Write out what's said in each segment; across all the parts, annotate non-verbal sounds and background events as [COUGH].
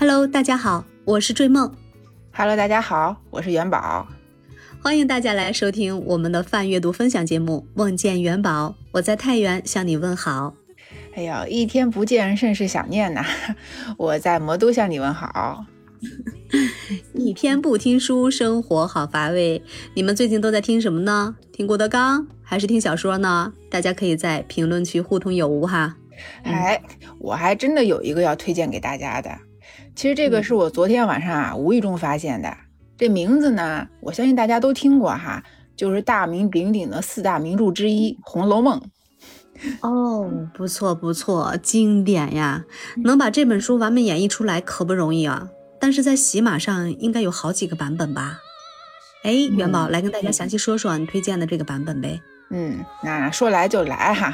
Hello，大家好，我是追梦。Hello，大家好，我是元宝。欢迎大家来收听我们的泛阅读分享节目《梦见元宝》，我在太原向你问好。哎呀，一天不见，甚是想念呐！[LAUGHS] 我在魔都向你问好。[LAUGHS] 一天不听书，生活好乏味。你们最近都在听什么呢？听郭德纲还是听小说呢？大家可以在评论区互通有无哈。哎，我还真的有一个要推荐给大家的。其实这个是我昨天晚上啊无意中发现的。这名字呢，我相信大家都听过哈，就是大名鼎鼎的四大名著之一《红楼梦》。哦，不错不错，经典呀！能把这本书完美演绎出来可不容易啊。但是在喜马上应该有好几个版本吧？哎，元宝，来跟大家详细说说你推荐的这个版本呗。嗯，那说来就来哈。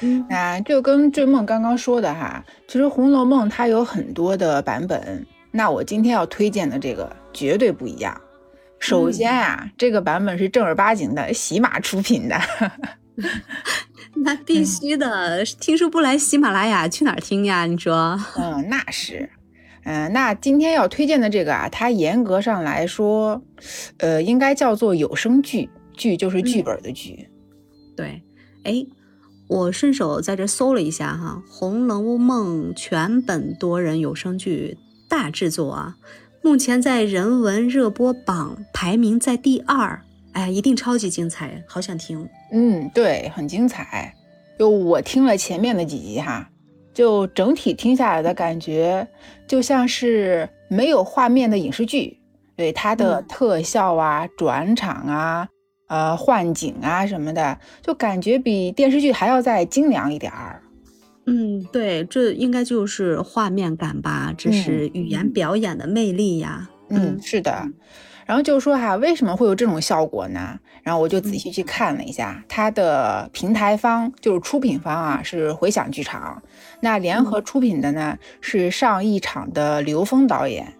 嗯，那就跟追梦刚刚说的哈，其实《红楼梦》它有很多的版本。那我今天要推荐的这个绝对不一样。首先啊，嗯、这个版本是正儿八经的喜马出品的。[LAUGHS] 那必须的，听说不来喜马拉雅，去哪儿听呀？你说？嗯，那是。嗯，那今天要推荐的这个啊，它严格上来说，呃，应该叫做有声剧，剧就是剧本的剧。嗯、对，哎，我顺手在这搜了一下哈，《红楼梦》全本多人有声剧大制作啊，目前在人文热播榜排名在第二，哎，一定超级精彩，好想听。嗯，对，很精彩。就我听了前面的几集哈。就整体听下来的感觉，就像是没有画面的影视剧，对它的特效啊、嗯、转场啊、呃幻景啊什么的，就感觉比电视剧还要再精良一点儿。嗯，对，这应该就是画面感吧，这是语言表演的魅力呀。嗯，嗯是的。然后就说哈，为什么会有这种效果呢？然后我就仔细去看了一下，它的平台方就是出品方啊，是回响剧场。那联合出品的呢是上一场的刘峰导演。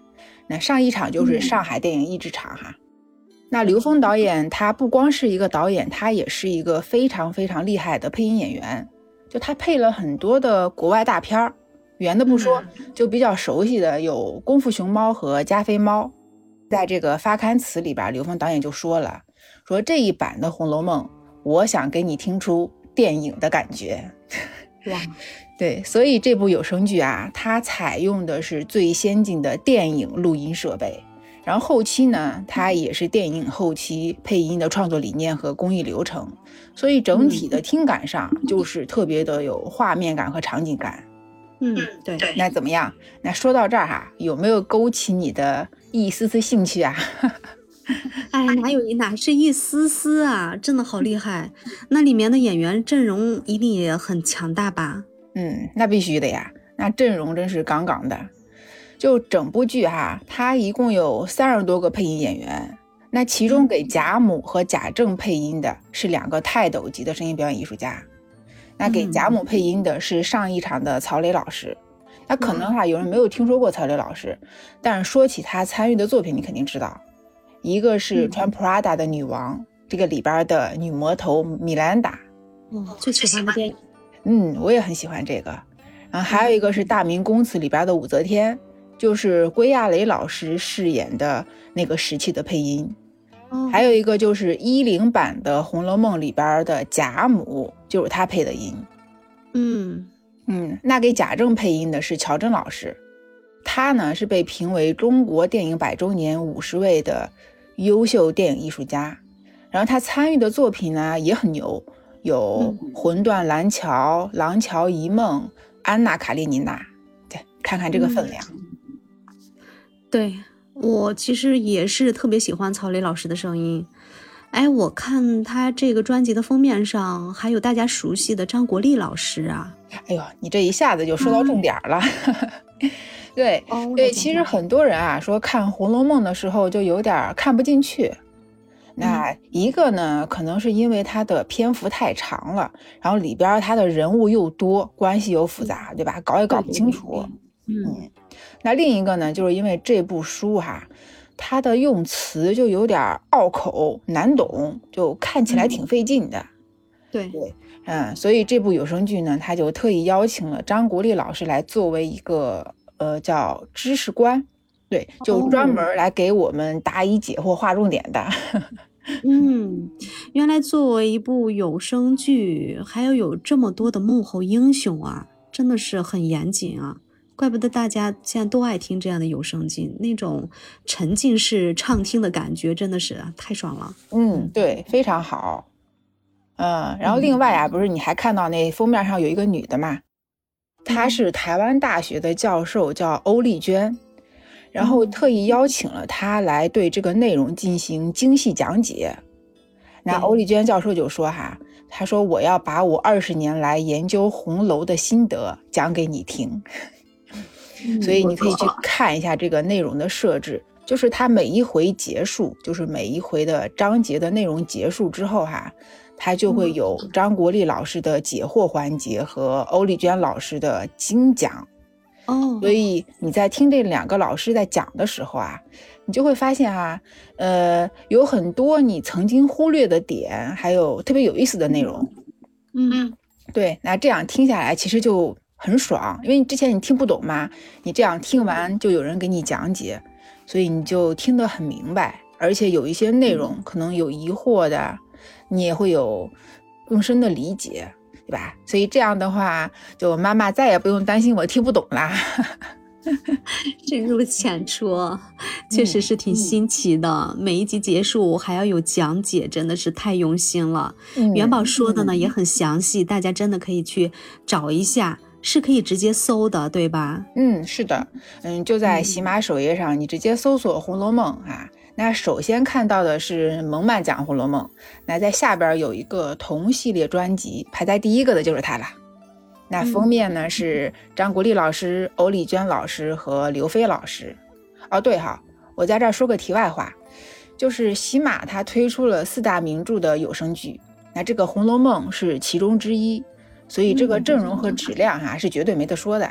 那上一场就是上海电影译制厂哈。那刘峰导演他不光是一个导演，他也是一个非常非常厉害的配音演员。就他配了很多的国外大片儿，远的不说，就比较熟悉的有《功夫熊猫》和《加菲猫》。在这个发刊词里边，刘峰导演就说了，说这一版的《红楼梦》，我想给你听出电影的感觉。哇，[LAUGHS] 对，所以这部有声剧啊，它采用的是最先进的电影录音设备，然后后期呢，它也是电影后期配音的创作理念和工艺流程，所以整体的听感上就是特别的有画面感和场景感。嗯，对。那怎么样？那说到这儿哈，有没有勾起你的一丝丝兴趣啊？[LAUGHS] 哎，哪有哪是一丝丝啊，真的好厉害！那里面的演员阵容一定也很强大吧？嗯，那必须的呀，那阵容真是杠杠的。就整部剧哈，它一共有三十多个配音演员，那其中给贾母和贾政配音的是两个泰斗级的声音表演艺术家。那给贾母配音的是上一场的曹磊老师。那可能哈有人没有听说过曹磊老师，但是说起他参与的作品，你肯定知道。一个是穿 Prada 的女王，嗯、这个里边的女魔头米兰达，嗯，最喜欢的电影。嗯，我也很喜欢这个。然后还有一个是《大明宫词》里边的武则天，就是归亚蕾老师饰演的那个时期的配音。哦，还有一个就是一零版的《红楼梦》里边的贾母，就是他配的音。嗯嗯，那给贾政配音的是乔真老师。他呢是被评为中国电影百周年五十位的优秀电影艺术家，然后他参与的作品呢也很牛，有《魂断蓝桥》《廊桥遗梦》《安娜卡列尼娜》，对，看看这个分量。嗯、对我其实也是特别喜欢曹磊老师的声音。哎，我看他这个专辑的封面上还有大家熟悉的张国立老师啊。哎呦，你这一下子就说到重点了。嗯 [LAUGHS] 对、哦、对，其实很多人啊说看《红楼梦》的时候就有点看不进去。那一个呢，可能是因为它的篇幅太长了，然后里边它的人物又多，关系又复杂，对吧？搞也搞不清楚。嗯，那另一个呢，就是因为这部书哈，它的用词就有点拗口难懂，就看起来挺费劲的。对对，嗯，所以这部有声剧呢，他就特意邀请了张国立老师来作为一个呃，叫知识官，对，就专门来给我们答疑解惑、划重点的。[LAUGHS] 嗯，原来作为一部有声剧，还要有这么多的幕后英雄啊，真的是很严谨啊。怪不得大家现在都爱听这样的有声剧，那种沉浸式畅听的感觉真的是太爽了。嗯，对，非常好。嗯，然后另外啊，不是你还看到那封面上有一个女的嘛？她是台湾大学的教授，叫欧丽娟，然后特意邀请了她来对这个内容进行精细讲解。那欧丽娟教授就说哈，她说我要把我二十年来研究红楼的心得讲给你听。所以你可以去看一下这个内容的设置，就是它每一回结束，就是每一回的章节的内容结束之后哈，它就会有张国立老师的解惑环节和欧丽娟老师的精讲。哦，所以你在听这两个老师在讲的时候啊，你就会发现啊，呃，有很多你曾经忽略的点，还有特别有意思的内容。嗯，对，那这样听下来其实就。很爽，因为你之前你听不懂嘛，你这样听完就有人给你讲解，所以你就听得很明白，而且有一些内容可能有疑惑的，你也会有更深的理解，对吧？所以这样的话，就妈妈再也不用担心我听不懂啦。深入浅出，确实是挺新奇的。每一集结束还要有讲解，真的是太用心了。元宝说的呢也很详细，大家真的可以去找一下。是可以直接搜的，对吧？嗯，是的，嗯，就在喜马首页上，你直接搜索《红楼梦》啊。那首先看到的是蒙曼讲《红楼梦》，那在下边有一个同系列专辑，排在第一个的就是它了。那封面呢是张国立老师、欧丽娟老师和刘飞老师。哦，对哈，我在这儿说个题外话，就是喜马它推出了四大名著的有声剧，那这个《红楼梦》是其中之一。所以这个阵容和质量哈是绝对没得说的，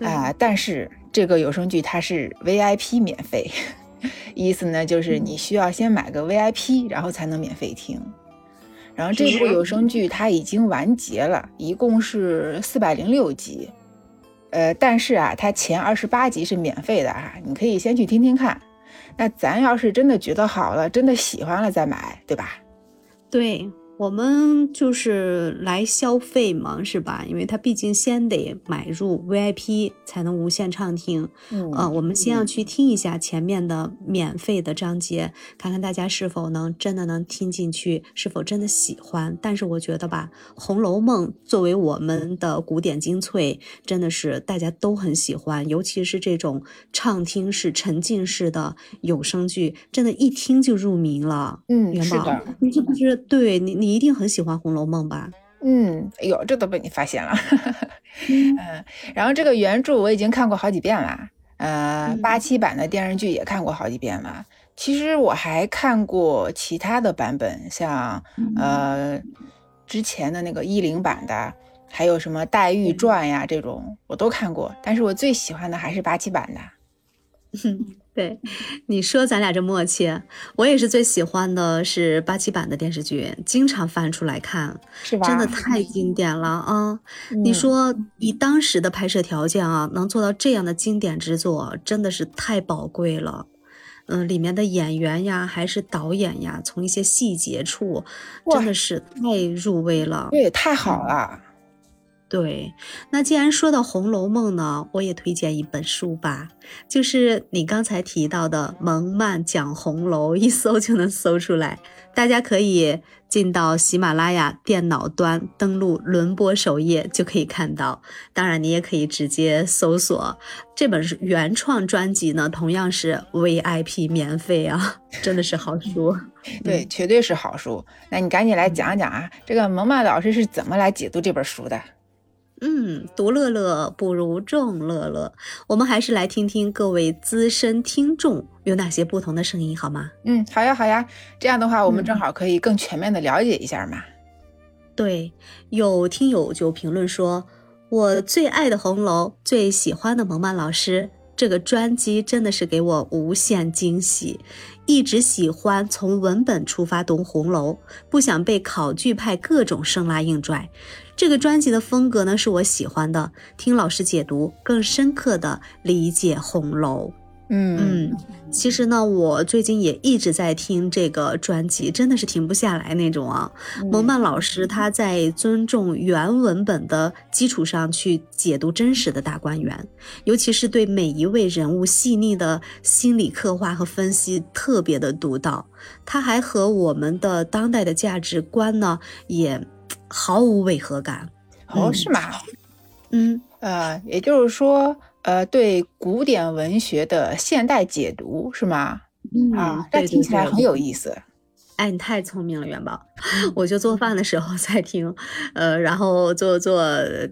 啊！但是这个有声剧它是 VIP 免费，意思呢就是你需要先买个 VIP，然后才能免费听。然后这部有声剧它已经完结了，一共是四百零六集，呃，但是啊，它前二十八集是免费的哈，你可以先去听听看。那咱要是真的觉得好了，真的喜欢了再买，对吧？对。我们就是来消费嘛，是吧？因为它毕竟先得买入 VIP 才能无限畅听。嗯，我们先要去听一下前面的免费的章节，看看大家是否能真的能听进去，是否真的喜欢。但是我觉得吧，《红楼梦》作为我们的古典精粹，真的是大家都很喜欢，尤其是这种畅听式、沉浸式的有声剧，真的一听就入迷了。嗯，元宝，你是不是对你你？你一定很喜欢《红楼梦》吧？嗯，哎呦，这都被你发现了。[LAUGHS] 嗯，然后这个原著我已经看过好几遍了，呃，八七版的电视剧也看过好几遍了。其实我还看过其他的版本，像呃之前的那个一零版的，还有什么《黛玉传》呀这种，我都看过。但是我最喜欢的还是八七版的。[LAUGHS] 对，[LAUGHS] 你说咱俩这默契，我也是最喜欢的是八七版的电视剧，经常翻出来看，是吧？真的太经典了啊！[LAUGHS] 你说以当时的拍摄条件啊，能做到这样的经典之作，真的是太宝贵了。嗯，里面的演员呀，还是导演呀，从一些细节处，真的是太入味了。这也，太好了。对，那既然说到《红楼梦》呢，我也推荐一本书吧，就是你刚才提到的《蒙曼讲红楼》，一搜就能搜出来。大家可以进到喜马拉雅电脑端，登录轮播首页就可以看到。当然，你也可以直接搜索这本是原创专辑呢，同样是 VIP 免费啊，真的是好书。[LAUGHS] 对，绝对是好书。那你赶紧来讲讲啊，这个蒙曼老师是怎么来解读这本书的？嗯，独乐乐不如众乐乐。我们还是来听听各位资深听众有哪些不同的声音，好吗？嗯，好呀，好呀。这样的话，我们正好可以更全面的了解一下嘛。对，有听友就评论说：“我最爱的红楼，最喜欢的蒙曼老师，这个专辑真的是给我无限惊喜。一直喜欢从文本出发读红楼，不想被考据派各种生拉硬拽。”这个专辑的风格呢是我喜欢的，听老师解读，更深刻的理解红楼。嗯嗯，其实呢，我最近也一直在听这个专辑，真的是停不下来那种啊。蒙曼老师他在尊重原文本的基础上去解读真实的大观园，尤其是对每一位人物细腻的心理刻画和分析特别的独到。他还和我们的当代的价值观呢也毫无违和感。哦，是吗？嗯，呃，也就是说。呃，对古典文学的现代解读是吗？嗯啊，这听起来很有意思。哎，你太聪明了，元宝。[LAUGHS] 我就做饭的时候在听，呃，然后做做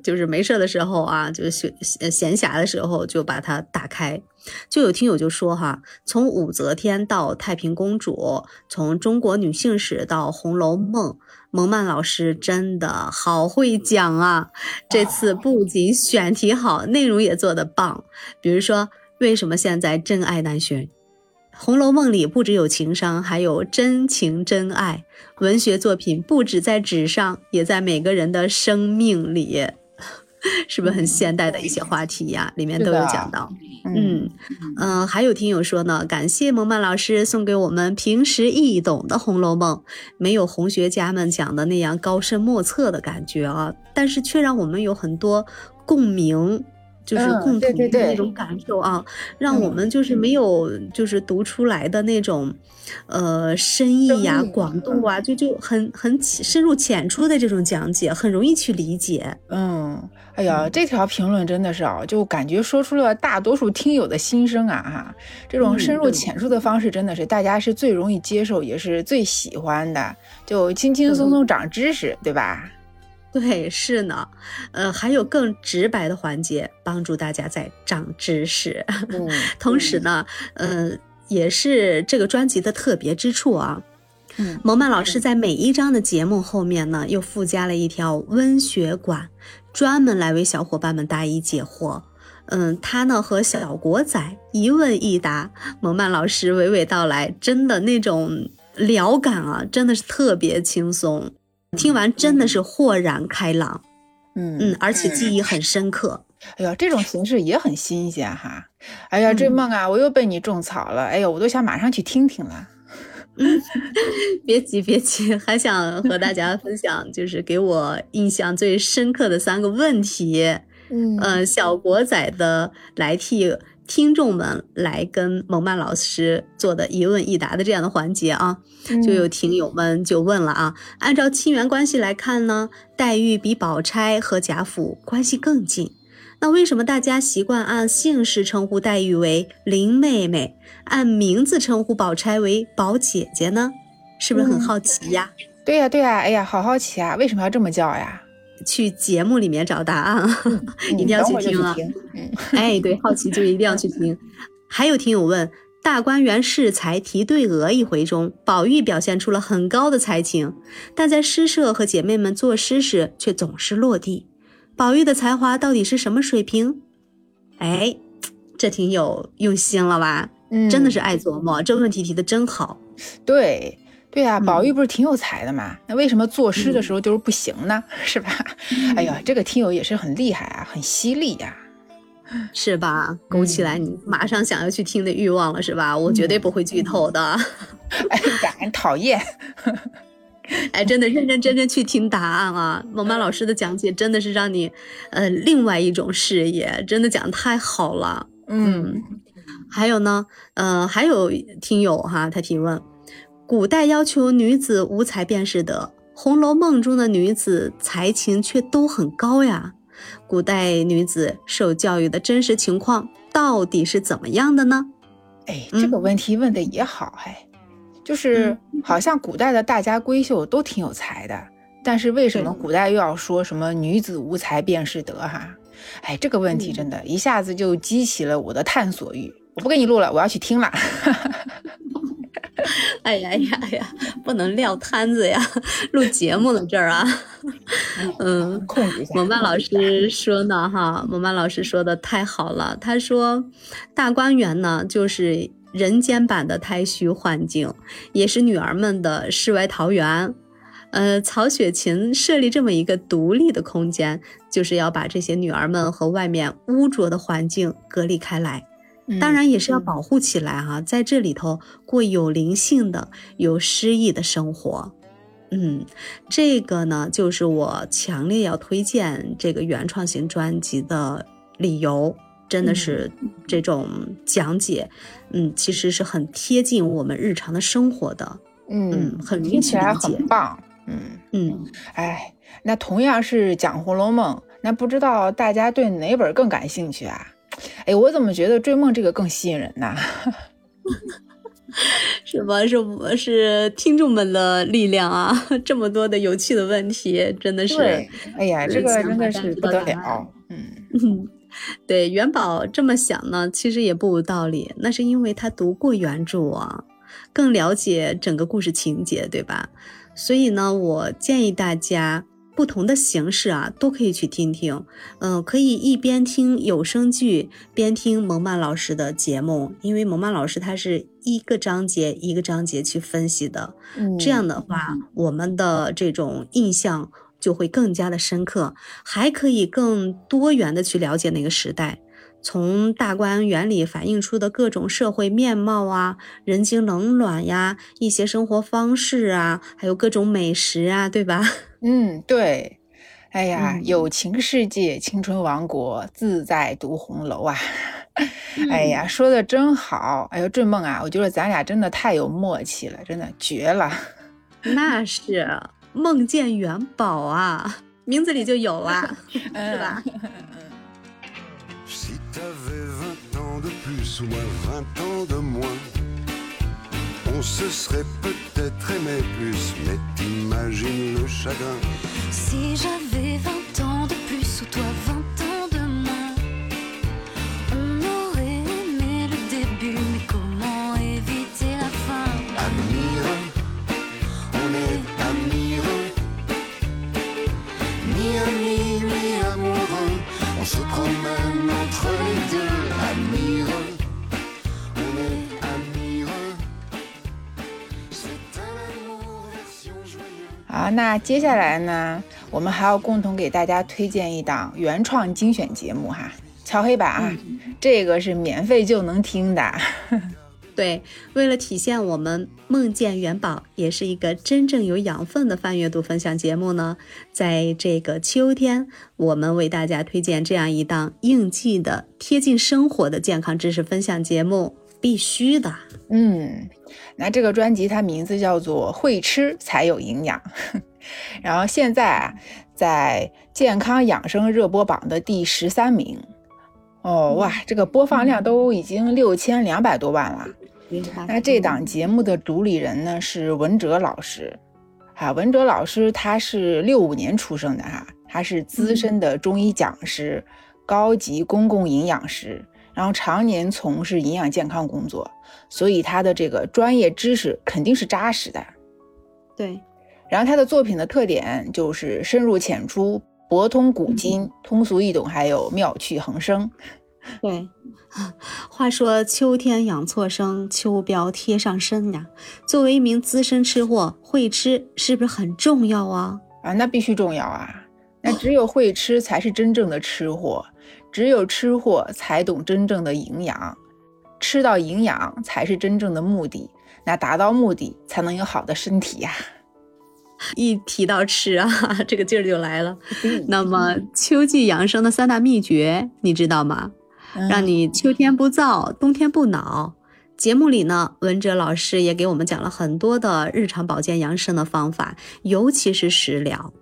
就是没事的时候啊，就是闲闲暇的时候就把它打开。就有听友就说哈，从武则天到太平公主，从中国女性史到《红楼梦》。蒙曼老师真的好会讲啊！这次不仅选题好，内容也做得棒。比如说，为什么现在真爱难寻？《红楼梦》里不只有情商，还有真情真爱。文学作品不止在纸上，也在每个人的生命里。[LAUGHS] 是不是很现代的一些话题呀？里面都有讲到。嗯嗯，还有听友说呢，感谢蒙曼老师送给我们平时易懂的《红楼梦》，没有红学家们讲的那样高深莫测的感觉啊，但是却让我们有很多共鸣。就是共同的那种感受啊，让我们就是没有就是读出来的那种，呃，深意呀、广度啊，就就很很深入浅出的这种讲解，很容易去理解。嗯，哎呀，这条评论真的是啊，就感觉说出了大多数听友的心声啊哈。这种深入浅出的方式，真的是大家是最容易接受，也是最喜欢的，就轻轻松松长知识，对吧？对，是呢，呃，还有更直白的环节，帮助大家在长知识。嗯，[LAUGHS] 同时呢，呃，也是这个专辑的特别之处啊。嗯，蒙曼老师在每一章的节目后面呢，又附加了一条温学馆，专门来为小伙伴们答疑解惑。嗯，他呢和小国仔一问一答，蒙曼老师娓娓道来，真的那种聊感啊，真的是特别轻松。听完真的是豁然开朗，嗯嗯，而且记忆很深刻。哎呀，这种形式也很新鲜哈。哎呀，这梦啊，我又被你种草了。哎呀，我都想马上去听听了。嗯，[LAUGHS] 别急别急，还想和大家分享，就是给我印象最深刻的三个问题。嗯，呃，小国仔的来替。听众们来跟蒙曼老师做的一问一答的这样的环节啊，就有听友们就问了啊，按照亲缘关系来看呢，黛玉比宝钗和贾府关系更近，那为什么大家习惯按姓氏称呼黛玉为林妹妹，按名字称呼宝钗为宝姐姐呢？是不是很好奇呀？对呀对呀，哎呀，好好奇啊，为什么要这么叫呀？去节目里面找答案，[LAUGHS] 一定要去听啊！哎，对，好奇就一定要去听。还有听友问，大观园试才题对额一回中，宝玉表现出了很高的才情，但在诗社和姐妹们作诗时却总是落地。宝玉的才华到底是什么水平？哎，这挺有用心了吧？嗯，真的是爱琢磨，这问题提的真好。对。对啊，宝玉不是挺有才的嘛？那为什么作诗的时候就是不行呢？[LAUGHS] 是吧？哎呀，这个听友也是很厉害啊，很犀利呀，[LAUGHS] 是吧？勾起来你马上想要去听的欲望了，是吧？我绝对不会剧透的。[LAUGHS] 哎，呀讨厌！哎，真的认认真真去听答案啊！蒙曼老师的讲解真的是让你呃另外一种视野，真的讲的太好了。嗯，还有呢，呃，还有听友哈，他提问。古代要求女子无才便是德，《红楼梦》中的女子才情却都很高呀。古代女子受教育的真实情况到底是怎么样的呢？哎，这个问题问的也好，哎，就是好像古代的大家闺秀都挺有才的，但是为什么古代又要说什么女子无才便是德？哈，哎，这个问题真的一下子就激起了我的探索欲。我不跟你录了，我要去听了。哎呀呀呀，不能撂摊子呀！[LAUGHS] 录节目了这儿啊，[LAUGHS] 嗯，控制一下。蒙曼老师说呢，哈，蒙曼老师说的太好了。他说，大观园呢，就是人间版的太虚幻境，也是女儿们的世外桃源。呃，曹雪芹设立这么一个独立的空间，就是要把这些女儿们和外面污浊的环境隔离开来。当然也是要保护起来哈，在这里头过有灵性的、有诗意的生活。嗯，这个呢，就是我强烈要推荐这个原创型专辑的理由。真的是这种讲解，嗯，其实是很贴近我们日常的生活的。嗯，很听起来很棒。嗯嗯，哎，那同样是讲《红楼梦》，那不知道大家对哪本更感兴趣啊？哎，我怎么觉得《追梦》这个更吸引人呢？[LAUGHS] 什么？是我是听众们的力量啊！这么多的有趣的问题，真的是，哎呀，这个真的是不得了。嗯嗯，[LAUGHS] 对，元宝这么想呢，其实也不无道理。那是因为他读过原著啊，更了解整个故事情节，对吧？所以呢，我建议大家。不同的形式啊，都可以去听听。嗯，可以一边听有声剧，边听蒙曼老师的节目，因为蒙曼老师他是一个章节一个章节去分析的。嗯，这样的话，我们的这种印象就会更加的深刻，还可以更多元的去了解那个时代，从大观园里反映出的各种社会面貌啊，人情冷暖呀，一些生活方式啊，还有各种美食啊，对吧？[LAUGHS] 嗯，对，哎呀，友情世界，青春王国，自在读红楼啊！哎呀，说的真好！哎呦，追梦啊，我觉得咱俩真的太有默契了，真的绝了！[LAUGHS] 那是梦见元宝啊，名字里就有啊，是吧 [LAUGHS]？On se serait peut-être aimé plus, mais t'imagines le chagrin. Si j'avais 20 ans de plus ou toi 20好，那接下来呢，我们还要共同给大家推荐一档原创精选节目哈，敲黑板啊，这个是免费就能听的。[LAUGHS] 对，为了体现我们梦见元宝也是一个真正有养分的泛阅读分享节目呢，在这个秋天，我们为大家推荐这样一档应季的、贴近生活的健康知识分享节目，必须的。嗯。那这个专辑它名字叫做《会吃才有营养》，[LAUGHS] 然后现在啊在健康养生热播榜的第十三名。哦哇，这个播放量都已经六千两百多万了。那这档节目的主理人呢是文哲老师，啊，文哲老师他是六五年出生的哈，他是资深的中医讲师、高级公共营养师，然后常年从事营养健康工作。所以他的这个专业知识肯定是扎实的，对。然后他的作品的特点就是深入浅出、博通古今、通俗易懂，还有妙趣横生。对，[LAUGHS] 话说秋天养错生，秋膘贴上身呀。作为一名资深吃货，会吃是不是很重要啊？啊，那必须重要啊！那只有会吃才是真正的吃货，[LAUGHS] 只有吃货才懂真正的营养。吃到营养才是真正的目的，那达到目的才能有好的身体呀。[LAUGHS] 一提到吃啊，[LAUGHS] 这个劲儿就来了。[LAUGHS] 那么秋季养生的三大秘诀，你知道吗？让你秋天不燥，冬天不恼。节目里呢，文哲老师也给我们讲了很多的日常保健养生的方法，尤其是食疗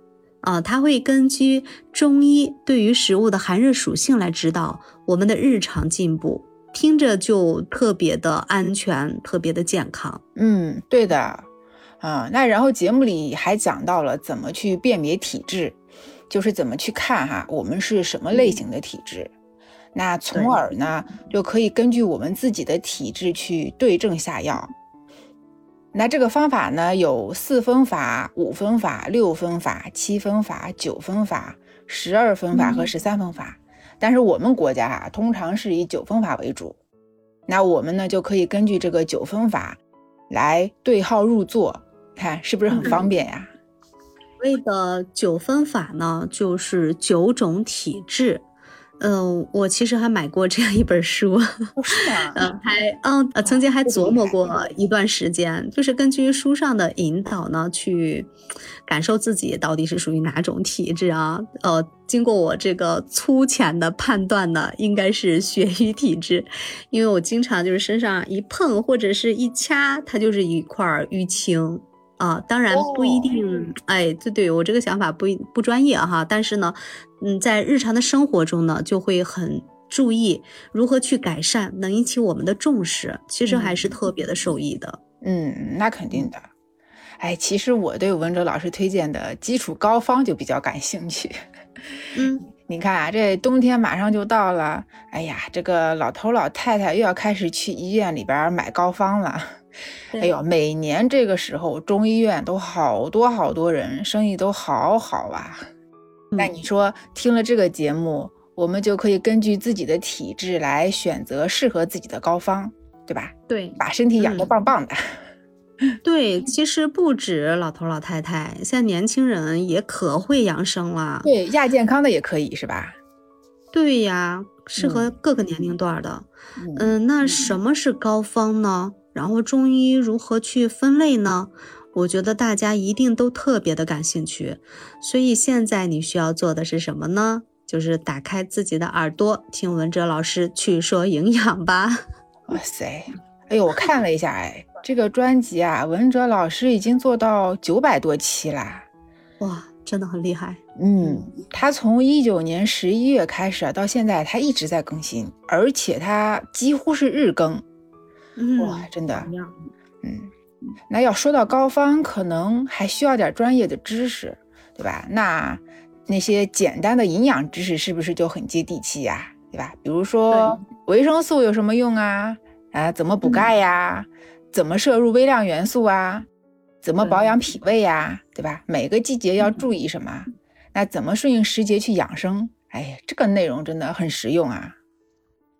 啊，它会根据中医对于食物的寒热属性来指导我们的日常进步。听着就特别的安全，特别的健康。嗯，对的，啊，那然后节目里还讲到了怎么去辨别体质，就是怎么去看哈，我们是什么类型的体质，那从而呢就可以根据我们自己的体质去对症下药。那这个方法呢有四分法、五分法、六分法、七分法、九分法、十二分法和十三分法。但是我们国家啊，通常是以九分法为主，那我们呢就可以根据这个九分法来对号入座，看是不是很方便呀？所谓的九分法呢，就是九种体质。嗯，我其实还买过这样一本书，是吗？[LAUGHS] 嗯，还嗯呃，曾经还琢磨过一段时间，就是根据书上的引导呢，去感受自己到底是属于哪种体质啊。呃，经过我这个粗浅的判断呢，应该是血瘀体质，因为我经常就是身上一碰或者是一掐，它就是一块淤青。啊，当然不一定，哎，对对，我这个想法不不专业哈，但是呢，嗯，在日常的生活中呢，就会很注意如何去改善，能引起我们的重视，其实还是特别的受益的。嗯，那肯定的。哎，其实我对文哲老师推荐的基础膏方就比较感兴趣。嗯，[LAUGHS] 你看啊，这冬天马上就到了，哎呀，这个老头老太太又要开始去医院里边买膏方了。哎呦，每年这个时候中医院都好多好多人，生意都好好啊。那你说听了这个节目，我们就可以根据自己的体质来选择适合自己的膏方，对吧？对，把身体养得棒棒的。[LAUGHS] 对，其实不止老头老太太，现在年轻人也可会养生了。对，亚健康的也可以，是吧？对呀，适合各个年龄段的。嗯，那什么是膏方呢？然后中医如何去分类呢？我觉得大家一定都特别的感兴趣，所以现在你需要做的是什么呢？就是打开自己的耳朵，听文哲老师去说营养吧。[LAUGHS] 哇塞，哎呦，我看了一下，哎，这个专辑啊，文哲老师已经做到九百多期啦，哇，真的很厉害。嗯，他从一九年十一月开始到现在，他一直在更新，而且他几乎是日更。哇，真的，嗯，那要说到膏方，可能还需要点专业的知识，对吧？那那些简单的营养知识是不是就很接地气呀？对吧？比如说维生素有什么用啊？啊，怎么补钙呀？怎么摄入微量元素啊？怎么保养脾胃呀？对吧？每个季节要注意什么？那怎么顺应时节去养生？哎，这个内容真的很实用啊！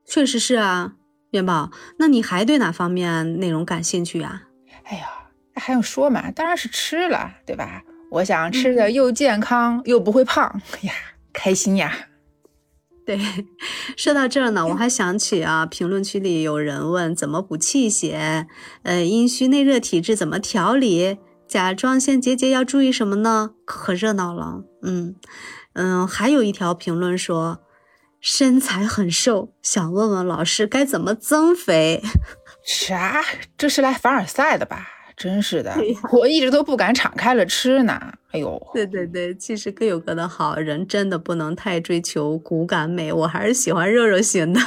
确实是啊。元宝，那你还对哪方面内容感兴趣呀？哎呀，还用说嘛？当然是吃了，对吧？我想吃的又健康又不会胖，哎呀，开心呀！[LAUGHS] 对，说到这儿呢，我还想起啊，评论区里有人问怎么补气血，呃，阴虚内热体质怎么调理？甲状腺结节要注意什么呢？可热闹了。嗯嗯，还有一条评论说。身材很瘦，想问问老师该怎么增肥？啥？这是来凡尔赛的吧？真是的，我一直都不敢敞开了吃呢。哎呦，对对对，其实各有各的好，人真的不能太追求骨感美，我还是喜欢肉肉型的，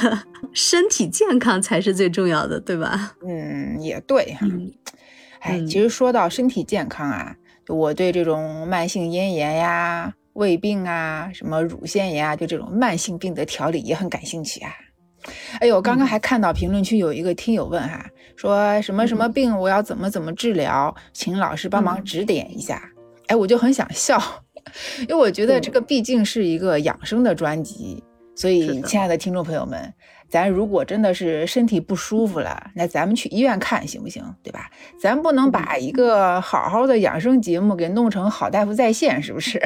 身体健康才是最重要的，对吧？嗯，也对哈。哎，其实说到身体健康啊，我对这种慢性咽炎呀。胃病啊，什么乳腺炎啊，就这种慢性病的调理也很感兴趣啊。哎呦，刚刚还看到评论区有一个听友问哈，说什么什么病我要怎么怎么治疗，请老师帮忙指点一下。哎，我就很想笑，[LAUGHS] 因为我觉得这个毕竟是一个养生的专辑，所以亲爱的听众朋友们，咱如果真的是身体不舒服了，那咱们去医院看行不行？对吧？咱不能把一个好好的养生节目给弄成好大夫在线，是不是？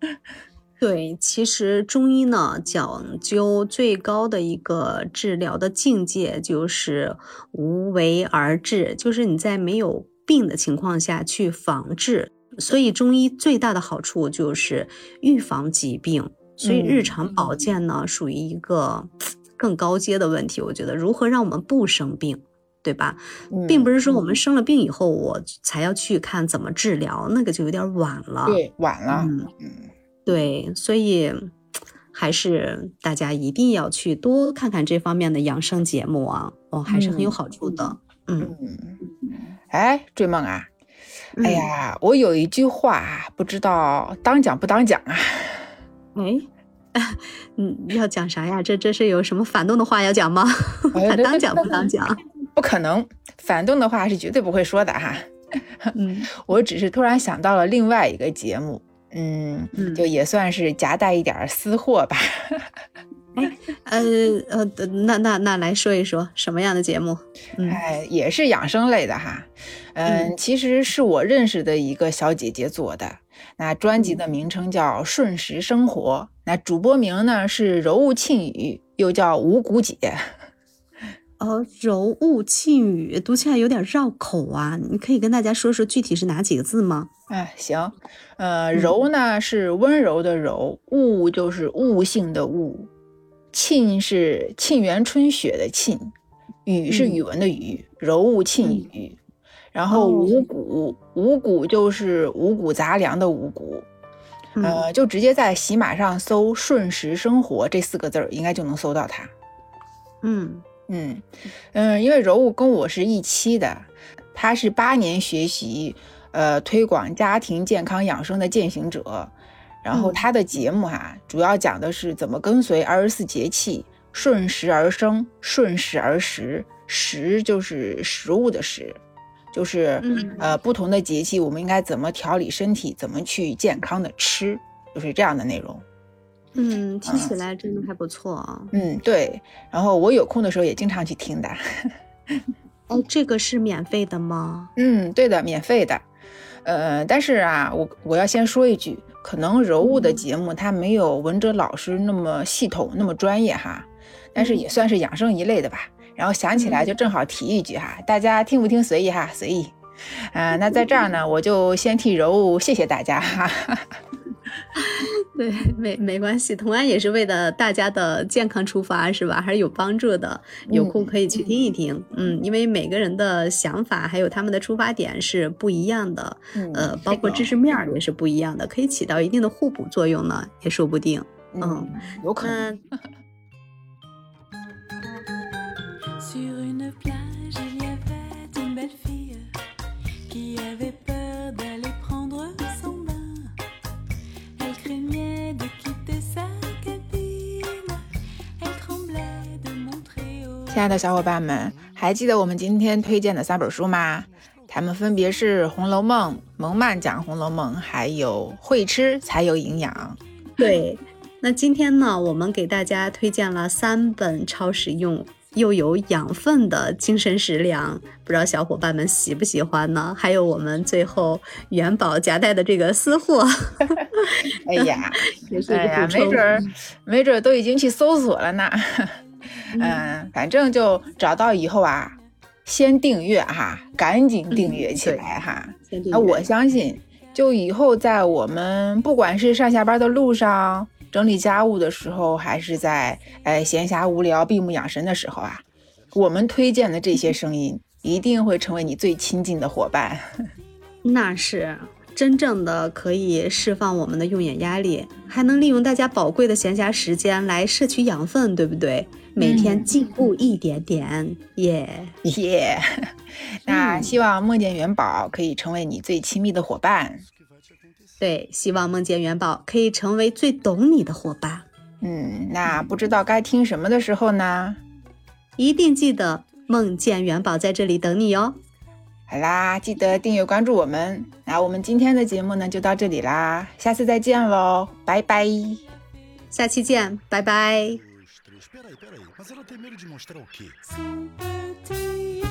[LAUGHS] 对，其实中医呢讲究最高的一个治疗的境界就是无为而治，就是你在没有病的情况下去防治。所以中医最大的好处就是预防疾病。所以日常保健呢属于一个 [TSK] 更高阶的问题。我觉得如何让我们不生病，对吧？并不是说我们生了病以后我才要去看怎么治疗，那个就有点晚了。对，晚了。嗯。对，所以 [TSK] 还是大家一定要去多看看这方面的养生节目啊，哦，还是很有好处的。嗯，哎，追梦啊，哎呀，我有一句话不知道当讲不当讲啊？哎，[LAUGHS] 嗯，要讲啥呀？这这是有什么反动的话要讲吗？当讲不当讲？[LAUGHS] 不可能，反动的话是绝对不会说的哈。嗯，[LAUGHS] 我只是突然想到了另外一个节目。嗯，就也算是夹带一点私货吧。[LAUGHS] 哎，呃呃，那那那来说一说什么样的节目？哎，也是养生类的哈。嗯，其实是我认识的一个小姐姐做的。那专辑的名称叫《顺时生活》，那主播名呢是柔物沁雨，又叫五谷姐。哦，柔雾沁雨读起来有点绕口啊，你可以跟大家说说具体是哪几个字吗？哎，行，呃，柔呢是温柔的柔，雾就是雾性的雾，沁是沁园春雪的沁，雨是语文的雨，柔雾沁雨。然后五谷，五谷就是五谷杂粮的五谷，呃，就直接在喜马上搜“瞬时生活”这四个字儿，应该就能搜到它。嗯嗯嗯，因为柔物跟我是一期的，他是八年学习，呃，推广家庭健康养生的践行者。然后他的节目哈，主要讲的是怎么跟随二十四节气，顺时而生，顺时而食，食就是食物的食。就是呃，不同的节气，我们应该怎么调理身体，怎么去健康的吃，就是这样的内容。嗯，听起来真的还不错啊。嗯，对。然后我有空的时候也经常去听的。哦，这个是免费的吗？[LAUGHS] 嗯，对的，免费的。呃，但是啊，我我要先说一句，可能柔物的节目它没有文哲老师那么系统，那么专业哈，但是也算是养生一类的吧。然后想起来就正好提一句哈，大家听不听随意哈，随意。啊，那在这儿呢，我就先替柔物谢谢大家哈。[LAUGHS] 对，没没关系，同样也是为了大家的健康出发，是吧？还是有帮助的。有空可以去听一听，嗯，因为每个人的想法还有他们的出发点是不一样的，呃，包括知识面也是不一样的，可以起到一定的互补作用呢，也说不定。嗯，有可能。亲爱的小伙伴们，还记得我们今天推荐的三本书吗？它们分别是《红楼梦》、蒙曼讲《红楼梦》，还有《会吃才有营养》。对，那今天呢，我们给大家推荐了三本超实用又有养分的精神食粮，不知道小伙伴们喜不喜欢呢？还有我们最后元宝夹带的这个私货，[LAUGHS] 哎呀，[LAUGHS] 哎呀，没准儿，没准儿都已经去搜索了呢。嗯，反正就找到以后啊，先订阅哈，赶紧订阅起来哈。那我相信，就以后在我们不管是上下班的路上、整理家务的时候，还是在哎闲暇无聊、闭目养神的时候啊，我们推荐的这些声音一定会成为你最亲近的伙伴。[LAUGHS] 那是。真正的可以释放我们的用眼压力，还能利用大家宝贵的闲暇时间来摄取养分，对不对？每天进步一点点，耶耶！[LAUGHS] [LAUGHS] 那希望梦见元宝可以成为你最亲密的伙伴。对，希望梦见元宝可以成为最懂你的伙伴。嗯，那不知道该听什么的时候呢？一定记得梦见元宝在这里等你哟。好啦，记得订阅关注我们。那我们今天的节目呢，就到这里啦，下次再见喽，拜拜。下期见，拜拜。Peraí, peraí. Mas ela tem medo de mostrar o quê? Simpatia